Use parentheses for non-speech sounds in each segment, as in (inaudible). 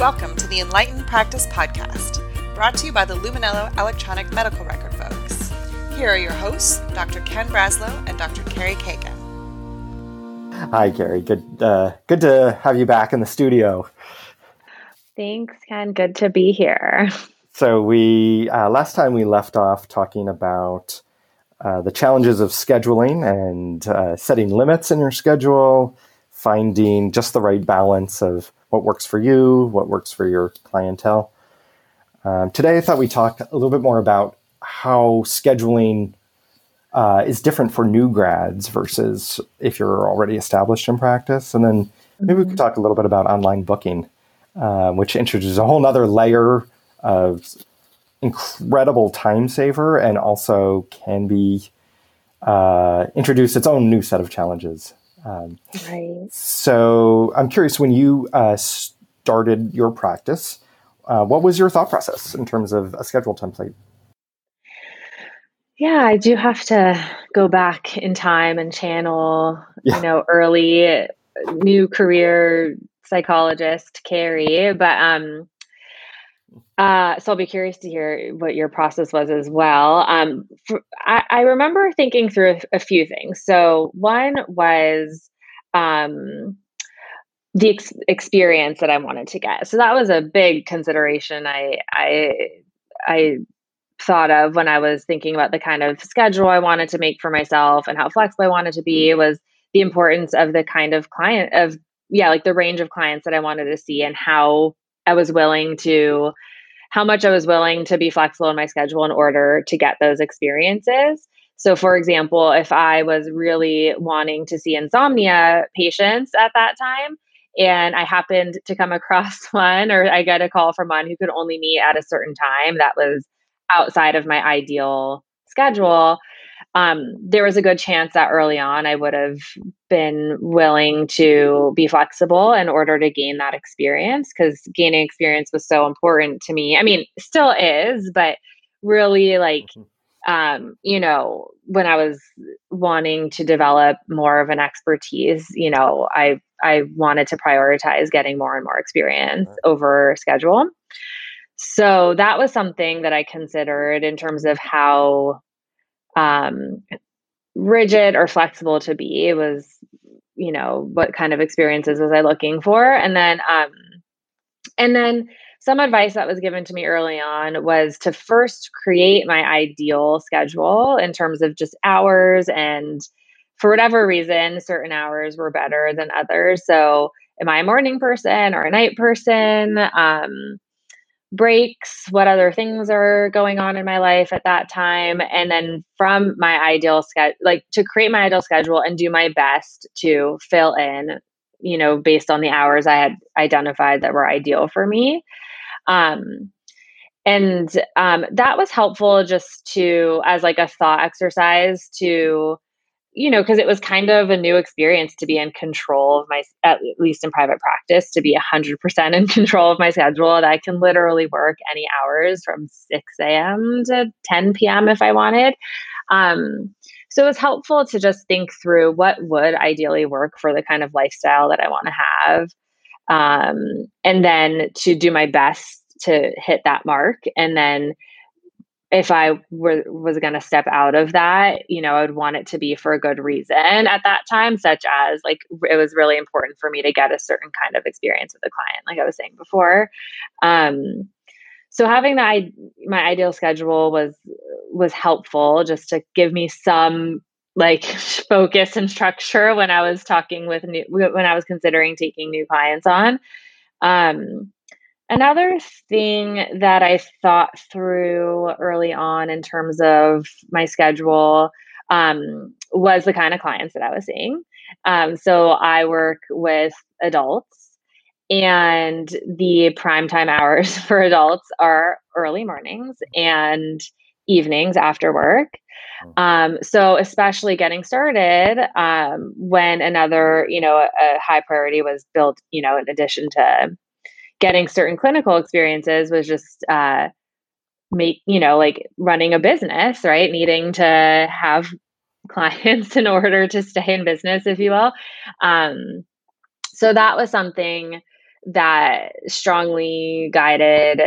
Welcome to the Enlightened Practice Podcast, brought to you by the Luminello Electronic Medical Record folks. Here are your hosts, Dr. Ken Braslow and Dr. Carrie Kagan. Hi, Carrie. Good, uh, good to have you back in the studio. Thanks, Ken. Good to be here. So we uh, last time we left off talking about uh, the challenges of scheduling and uh, setting limits in your schedule, finding just the right balance of what works for you, what works for your clientele. Um, today, I thought we talk a little bit more about how scheduling uh, is different for new grads versus if you're already established in practice. And then maybe we could mm-hmm. talk a little bit about online booking, uh, which introduces a whole other layer of incredible time saver and also can be uh, introduce its own new set of challenges. Um, right. So I'm curious when you uh, started your practice, uh, what was your thought process in terms of a schedule template? Yeah, I do have to go back in time and channel, yeah. you know, early new career psychologist Carrie, but um uh, so I'll be curious to hear what your process was as well. Um, for, I, I, remember thinking through a, a, few things. So one was um, the ex- experience that I wanted to get. So that was a big consideration. I I I thought of when I was thinking about the kind of schedule I wanted to make for myself and how flexible I wanted to be was the importance of the kind of client of yeah like the range of clients that I wanted to see and how I was willing to how much I was willing to be flexible in my schedule in order to get those experiences. So, for example, if I was really wanting to see insomnia patients at that time, and I happened to come (laughs) across one, or I get a call from one who could only meet at a certain time that was outside of my ideal schedule, um, there was a good chance that early on I would have been willing to be flexible in order to gain that experience because gaining experience was so important to me. I mean, still is, but really like mm-hmm. um, you know, when I was wanting to develop more of an expertise, you know, I I wanted to prioritize getting more and more experience over schedule. So that was something that I considered in terms of how um, rigid or flexible to be. It was, you know, what kind of experiences was I looking for? And then, um, and then some advice that was given to me early on was to first create my ideal schedule in terms of just hours and for whatever reason certain hours were better than others so am i a morning person or a night person um, breaks, what other things are going on in my life at that time, and then from my ideal schedule, like to create my ideal schedule and do my best to fill in, you know, based on the hours I had identified that were ideal for me. Um, and um, that was helpful just to as like a thought exercise to you know, because it was kind of a new experience to be in control of my, at least in private practice, to be 100% in (laughs) control of my schedule, that I can literally work any hours from 6 a.m. to 10 p.m. if I wanted. Um, so it was helpful to just think through what would ideally work for the kind of lifestyle that I want to have. Um, and then to do my best to hit that mark and then if I were was going to step out of that, you know, I would want it to be for a good reason at that time, such as like it was really important for me to get a certain kind of experience with the client, like I was saying before. Um, so having that my ideal schedule was was helpful just to give me some like (laughs) focus and structure when I was talking with new when I was considering taking new clients on. Um, Another thing that I thought through early on in terms of my schedule um, was the kind of clients that I was seeing. Um, so I work with adults, and the prime time hours (laughs) for adults are early mornings and evenings after work. Oh. Um, so especially getting started um, when another, you know, a, a high priority was built, you know, in addition to getting certain clinical experiences was just uh, make you know like running a business right? Needing to have (laughs) clients in order to stay in business if you will. Um, so that was something that strongly guided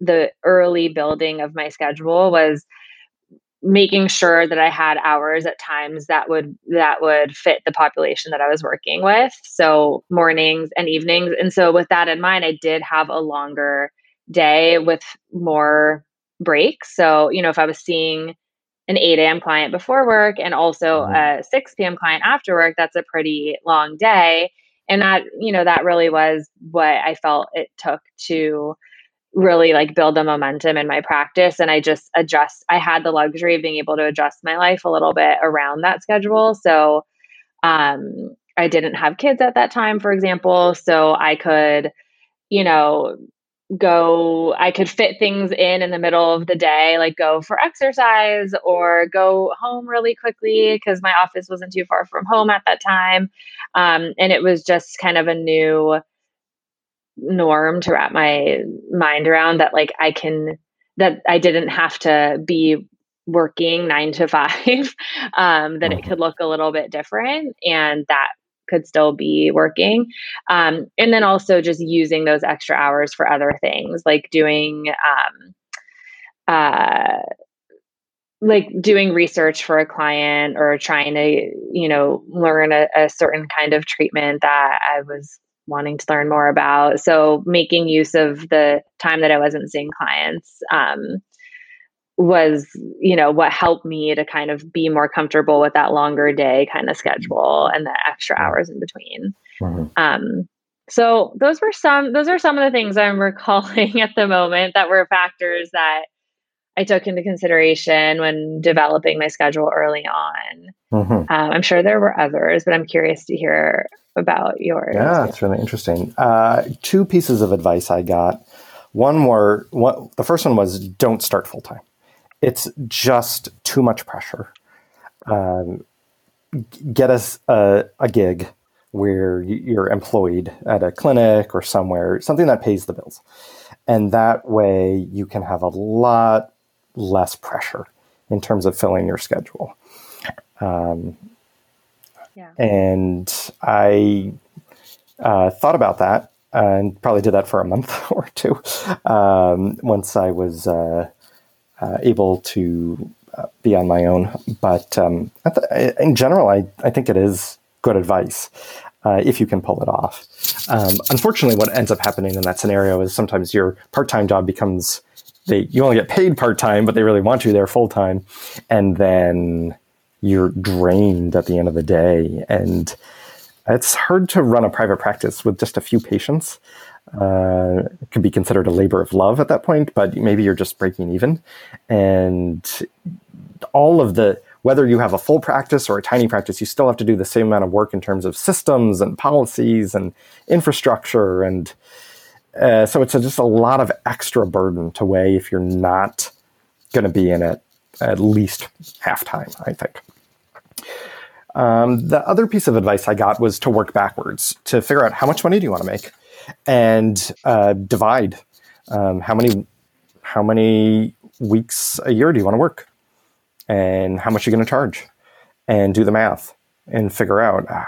the early building of my schedule was making sure that I had hours at times that would that would fit the population that I was working with. So mornings and evenings. And so with that in mind, I did have a longer day with more breaks. So, you know, if I was seeing an 8 a.m. client before work and also mm-hmm. a 6 p.m. client after work, that's a pretty long day. And that, you know, that really was what I felt it took to really like build the momentum in my practice and i just adjust i had the luxury of being able to adjust my life a little bit around that schedule. So um i didn't have kids at that time for example so i could you know go i could fit things in in the middle of the day like go for exercise or go home really quickly because my office wasn't too far from home at that time. Um, and it was just kind of a new norm to wrap my mind around that like I can that I didn't have to be working nine to five, (laughs) um, that it could look a little bit different and that could still be working. Um, and then also just using those extra hours for other things like doing um, uh, like doing research for a client or trying to you know learn a, a certain kind of treatment that i was wanting to learn more about. So making use of the time that I wasn't seeing clients um, was, you know, what helped me to kind of be more comfortable with that longer day kind of schedule and the extra hours in between. Mm-hmm. Um, so those were some those are some of the things I'm (laughs) recalling at the moment that were factors that I took into consideration when developing my schedule early on. Mm-hmm. Um, I'm sure there were others, but I'm curious to hear about yours. Yeah, it's really interesting. Uh, two pieces of advice I got. One were what the first one was don't start full time. It's just too much pressure. Um, get us a, a gig where you're employed at a clinic or somewhere, something that pays the bills. And that way you can have a lot less pressure in terms of filling your schedule. Um, yeah. And I uh, thought about that and probably did that for a month (laughs) or two um, once I was uh, uh, able to uh, be on my own. But um, th- in general, I, I think it is good advice. Uh, if you can pull it off. Um, unfortunately, what ends up happening in that scenario is sometimes your part-time job becomes they you only get paid part-time, but they really want you there full-time, and then you're drained at the end of the day. And it's hard to run a private practice with just a few patients. Uh, it could be considered a labor of love at that point, but maybe you're just breaking even. And all of the, whether you have a full practice or a tiny practice, you still have to do the same amount of work in terms of systems and policies and infrastructure. And uh, so it's a, just a lot of extra burden to weigh if you're not going to be in it at least half time, I think. Um, the other piece of advice I got was to work backwards to figure out how much money do you want to make, and uh, divide um, how many how many weeks a year do you want to work, and how much you're going to charge, and do the math and figure out uh,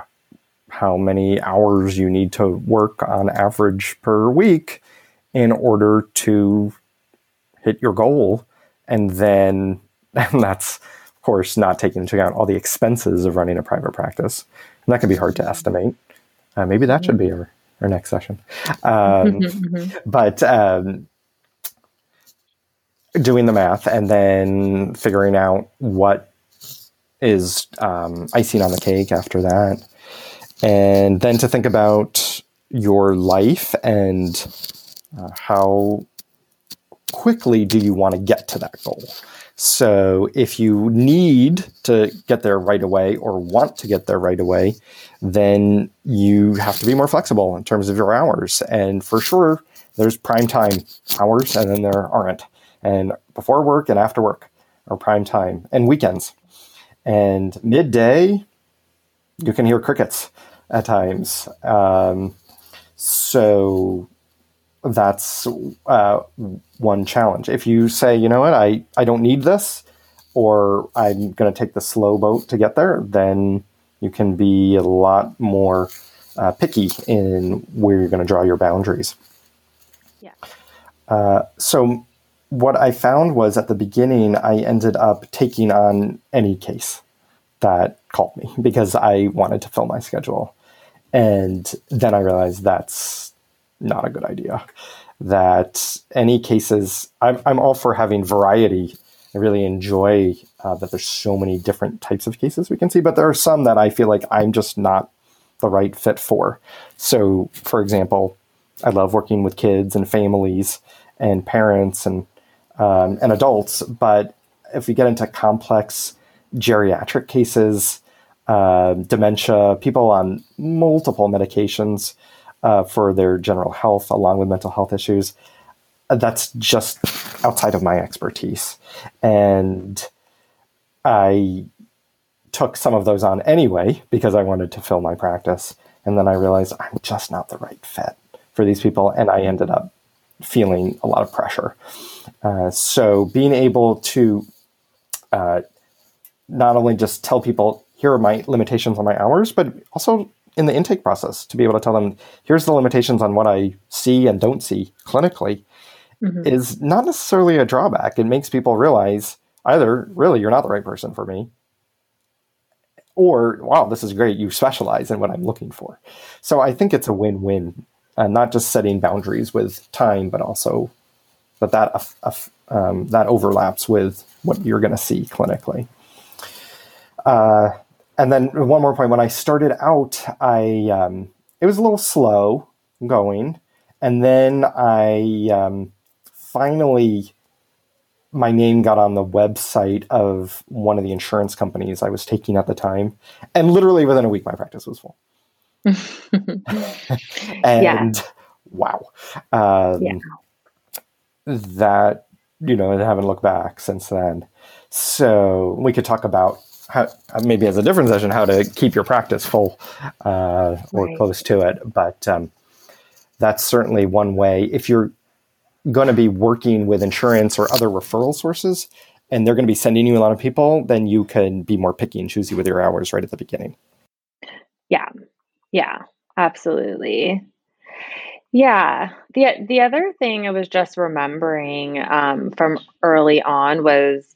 how many hours you need to work on average per week in order to hit your goal, and then and (laughs) that's course, not taking into account all the expenses of running a private practice. And that can be hard to estimate. Uh, maybe that should be our, our next session. Um, (laughs) but um, doing the math and then figuring out what is um, icing on the cake after that. And then to think about your life and uh, how quickly do you want to get to that goal? So if you need to get there right away or want to get there right away, then you have to be more flexible in terms of your hours. And for sure, there's prime time hours and then there aren't. And before work and after work are prime time and weekends. And midday, you can hear crickets at times. Um, so that's uh, one challenge. If you say, you know what, I, I don't need this, or I'm going to take the slow boat to get there, then you can be a lot more uh, picky in where you're going to draw your boundaries. Yeah. Uh, so what I found was at the beginning, I ended up taking on any case that called me (laughs) because I wanted to fill my schedule. And then I realized that's not a good idea. That any cases, I'm, I'm all for having variety. I really enjoy uh, that there's so many different types of cases we can see, but there are some that I feel like I'm just not the right fit for. So, for example, I love working with kids and families and parents and um, and adults, but if we get into complex geriatric cases, uh, dementia, people on multiple medications uh, for their general health, along with mental health issues. That's just outside of my expertise. And I took some of those on anyway because I wanted to fill my practice. And then I realized I'm just not the right fit for these people. And I ended up feeling a lot of pressure. Uh, so being able to uh, not only just tell people here are my limitations on my hours, but also in the intake process to be able to tell them here's the limitations on what I see and don't see clinically mm-hmm. is not necessarily a drawback. It makes people realize either really you're not the right person for me or wow this is great you specialize in what i'm looking for so i think it's a win-win uh, not just setting boundaries with time but also that that, uh, uh, um, that overlaps with what you're going to see clinically uh, and then one more point: when I started out, I um, it was a little slow going, and then I um, finally my name got on the website of one of the insurance companies I was taking at the time, and literally within a week, my practice was full. (laughs) and yeah. wow, um, yeah. that you know, I haven't looked back since then. So we could talk about how, maybe as a different session how to keep your practice full uh, or right. close to it. But um, that's certainly one way. If you're going to be working with insurance or other referral sources, and they're going to be sending you a lot of people, then you can be more picky and choosy with your hours right at the beginning. Yeah, yeah, absolutely. Yeah. the The other thing I was just remembering um, from early on was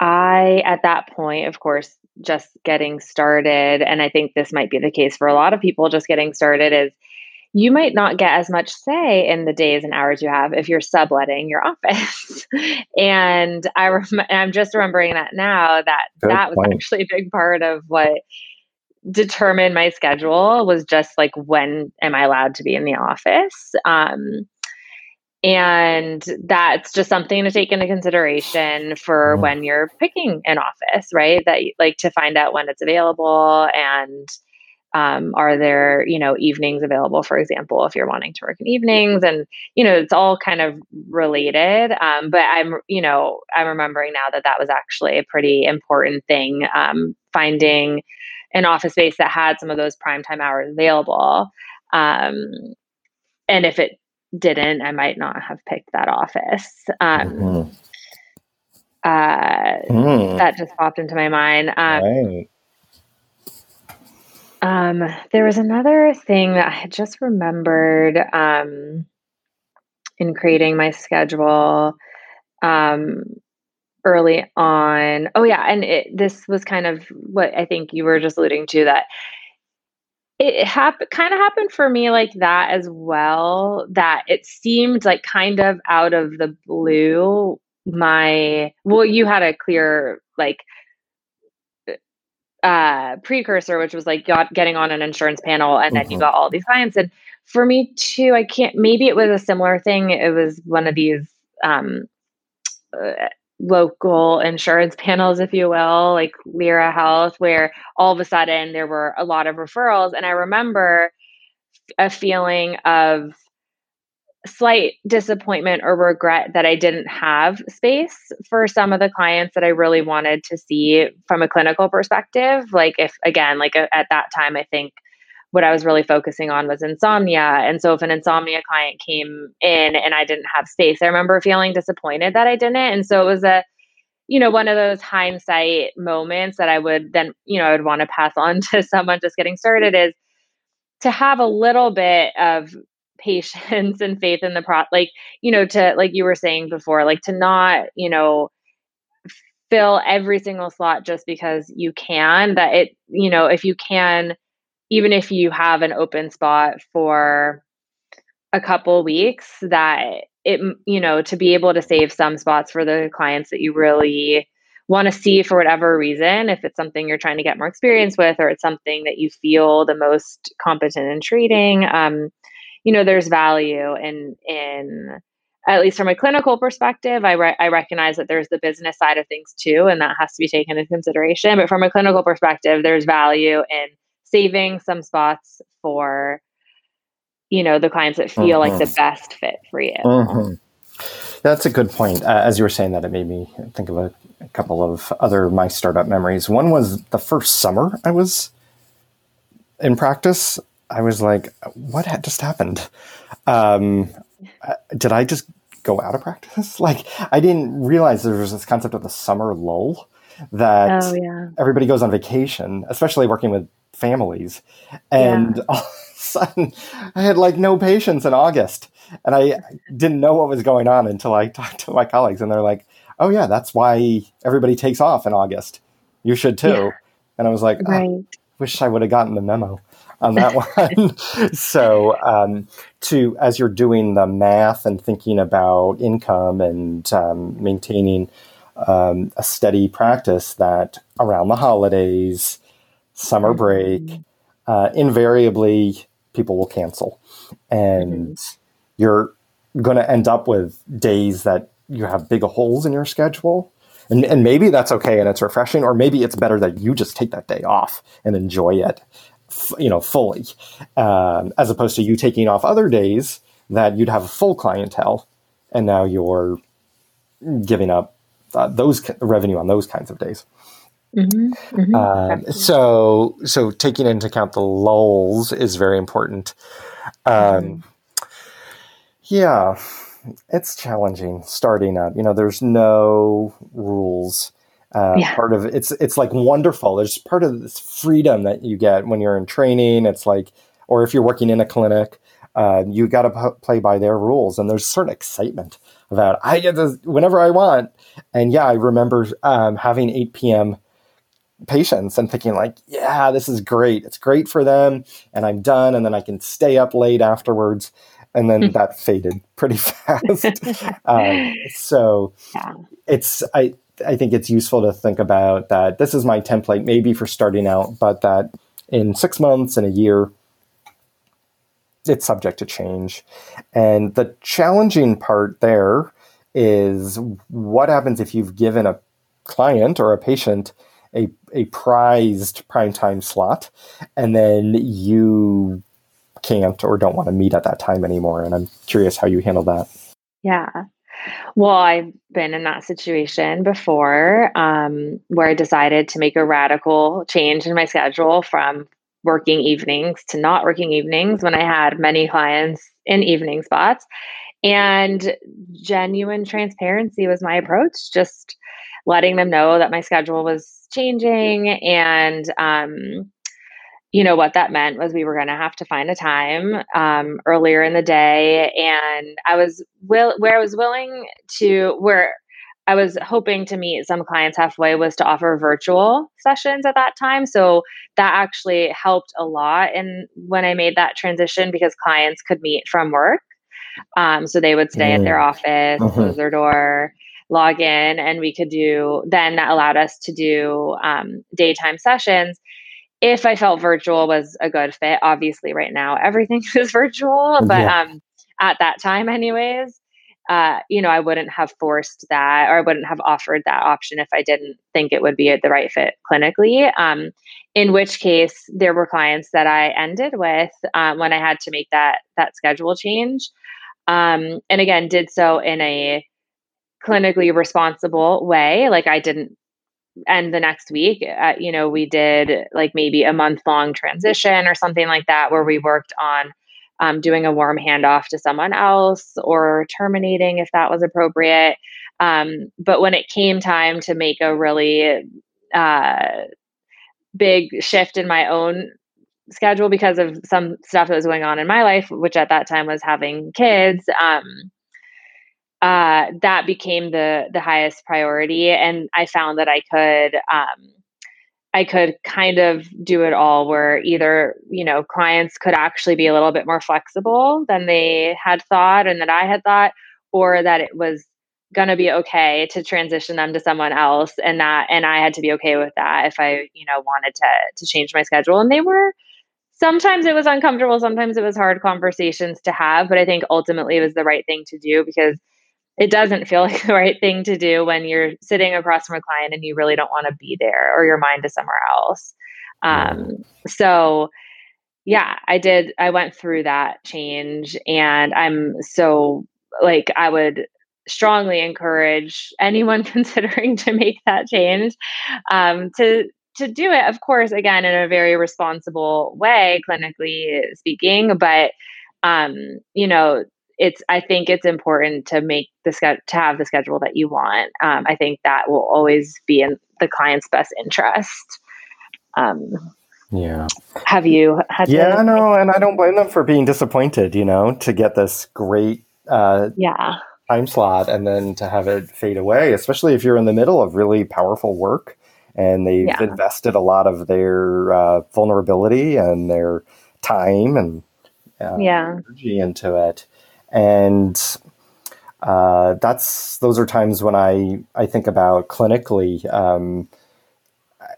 I, at that point, of course, just getting started, and I think this might be the case for a lot of people just getting started, is you might not get as much say in the days and hours you have if you're subletting your (laughs) office. and I rem- (laughs) I'm just remembering that now that Good that was point. actually a big part of what determined my schedule was just like when am I allowed to be in the office. Um, and that's just something to take into consideration for mm-hmm. when you're picking an office, right? That like to find out when it's available and um, are there, you know, evenings available, for example, if you're wanting to work in evenings and, you know, it's all kind of related. Um, but I'm, you know, I'm remembering now that that was actually a pretty important thing, um, finding an office space that had some of those prime time hours available. Um, and if it didn't, I might not have picked that office. Um, mm-hmm. uh, mm. That just popped into my mind. Um, right. um, there was another thing that I had just remembered um, in creating my schedule um, early on. Oh, yeah. And it, this was kind of what I think you were just alluding to that it happened kind of happened for me like that as well that it seemed like kind of out of the blue my well you had a clear like uh precursor which was like got, getting on an insurance panel and then mm-hmm. you got all these clients and for me too i can't maybe it was a similar thing it was one of these um uh, local insurance panels, if you will, like Lyra Health, where all of a sudden there were a lot of referrals. And I remember a feeling of slight disappointment or regret that I didn't have space for some of the clients that I really wanted to see from a clinical perspective. Like, if again, like a, at that time, I think what I was really focusing on was insomnia. And so if an insomnia client came in and I didn't have space, I remember feeling disappointed that I didn't. And so it was a, you know, one of those hindsight moments that I would then, you know, I would want to pass on (laughs) to someone just getting started is to have a little bit of patience and faith in the pro like you know to like you were saying before like to not you know fill every single slot just because you can that it you know if you can even if you have an open spot for a couple weeks that it you know to be able to save some spots for the clients that you really want to see for whatever reason if it's something you're trying to get more experience with or it's something that you feel the most competent in treating um, you know there's value in in at least from a clinical perspective I, re- I recognize that there's the business side of things too and that has to be taken into consideration but from a clinical perspective there's value in saving some spots for you know the clients that feel mm-hmm. like the mm-hmm. best fit for you mm-hmm. that's a good point uh, as you were saying that it made me think of a, a, couple of other my startup memories one was the first summer i was in practice i was like what had just happened um, did i just go out of practice (laughs) like i didn't realize there was this concept of the summer lull that oh, yeah. everybody goes on vacation especially working with families and yeah. (laughs) all of a sudden i had like no patients in august and i didn't know what was going on until i (laughs) talked to my colleagues and they're like oh yeah that's why everybody takes off in august you should too yeah. and i was like oh, right. oh, wish i would have gotten the memo on that (laughs) one so um, to as you're doing the math and thinking about income and um, maintaining um, a steady practice that around the holidays summer break, mm-hmm. uh, invariably people will cancel. And mm-hmm. you're going to end up with days that you have big holes in your schedule. And, and maybe that's okay and it's refreshing, or maybe it's better that you just take that day off and enjoy it, you know, fully, um, as opposed to you taking off other days that you'd have a full clientele, and now you're giving up uh, those revenue on those kinds of days. Mm-hmm, mm-hmm, um, so, so taking into account the lulls is very important. Um, mm-hmm. Yeah, it's challenging starting up. You know, there's no rules. Uh, yeah. Part of it's it's like wonderful. There's part of this freedom that you get when you're in training. It's like, or if you're working in a clinic, uh, you got to p- play by their rules, and there's certain excitement about I get this whenever I want. And yeah, I remember um, having 8 p.m patients and thinking like yeah this is great it's great for them and i'm done and then i can stay up late afterwards and then hmm. that faded (laughs) pretty fast um, (laughs) so yeah. it's i i think it's useful to think about that this is my template maybe for starting out but that in six months and a year it's subject to change and the challenging part there is what happens if you've given a client or a patient a, a prized primetime slot, and then you can't or don't want to meet at that time anymore. And I'm curious how you handle that. Yeah. Well, I've been in that situation before um, where I decided to make a radical change in my schedule from working evenings to not working evenings when I had many clients in evening spots. And genuine transparency was my approach, just letting them know that my schedule was changing and um, you know what that meant was we were going to have to find a time um, earlier in the day and i was will where i was willing to where i was hoping to meet some clients halfway was to offer virtual sessions at that time so that actually helped a lot and when i made that transition because clients could meet from work um, so they would stay mm. at their mm. office mm-hmm. close their door log in and we could do then that allowed us to do um, daytime sessions if i felt virtual was a good fit obviously right now everything (laughs) is virtual but yeah. um, at that time anyways uh, you know i wouldn't have forced that or i wouldn't have offered that option if i didn't think it would be the right fit clinically um, in which case there were clients that i ended with um, when i had to make that that schedule change um, and again did so in a clinically responsible way. Like I didn't end the next week. Uh, you know, we did like maybe a month long transition or something like that where we worked on um, doing a warm handoff to someone else or terminating if that was appropriate. Um, but when it came time to make a really uh, big shift in my own schedule because of some stuff that was going on in my life, which at that time was having kids. Um, uh, that became the the highest priority, and I found that I could um, I could kind of do it all. Where either you know clients could actually be a little bit more flexible than they had thought and that I had thought, or that it was going to be okay to transition them to someone else and that and I had to be okay with that if I you know wanted to to change my schedule and they were sometimes it was uncomfortable sometimes it was hard conversations to have but I think ultimately it was the right thing to do because it doesn't feel (laughs) like the right thing to do when you're sitting across from a client and you really don't want to be there or your mind is somewhere else. Um, so yeah i did i went through that change and i'm so like i would strongly encourage anyone (laughs) considering to make that change um, to to do it of course again in a very responsible way clinically speaking but um, you know it's i think it's important to make the schedule to have the schedule that you want um, i think that will always be in the client's best interest um, yeah have you had yeah to, no and i don't blame them for being disappointed you know to get this great uh, yeah time slot and then to have it fade away, especially if you're in the middle of really powerful work and they've yeah. invested a lot of their uh, vulnerability and their time and uh, yeah. energy into it. And uh, that's those are times when I, I think about clinically. Um,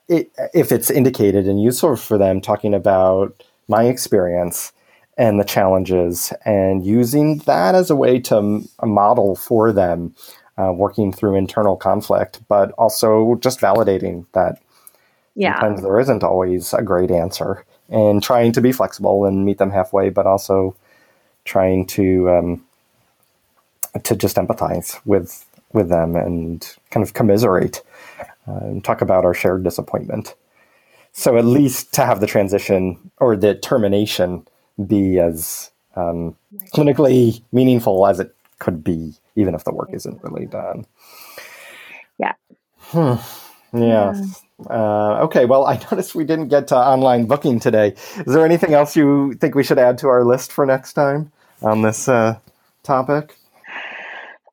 it, if it's indicated and useful for them, talking about my experience and the challenges and using that as a way to a model for them uh, working through internal conflict but also just validating that yeah. sometimes there isn't always a great answer and trying to be flexible and meet them halfway but also trying to um, to just empathize with with them and kind of commiserate uh, and talk about our shared disappointment so at least to have the transition or the termination be as um, clinically meaningful as it could be, even if the work isn't really done. Yeah. Hmm. Yeah. yeah. Uh, okay. Well, I (laughs) noticed we didn't get to online booking today. Is there anything else you think we should add to our list for next time on this uh, topic?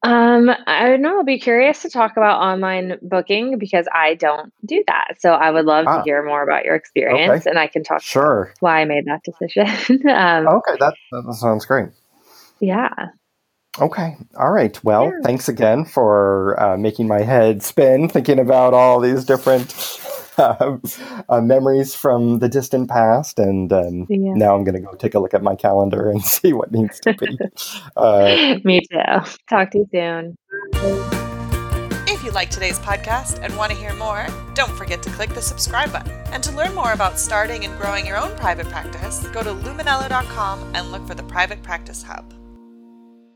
Um, I don't know. I'll be curious to talk about online booking because I don't do that. So I would love ah. to hear more about your experience okay. and I can talk sure. why I made that decision. (laughs) um, okay, that, that sounds great. Yeah. Okay. All right. Well, yeah. thanks again for uh, making my head spin thinking about all these different uh, (laughs) uh, memories from the distant past, and um, yeah. now I'm going to go take a look at my calendar and (laughs) see what needs to be. Uh, (laughs) Me too. Talk to you soon. If you like today's podcast and want to hear more, don't forget to click the subscribe button. And to learn more about starting and growing your own private practice, go to luminello.com and look for the Private Practice Hub.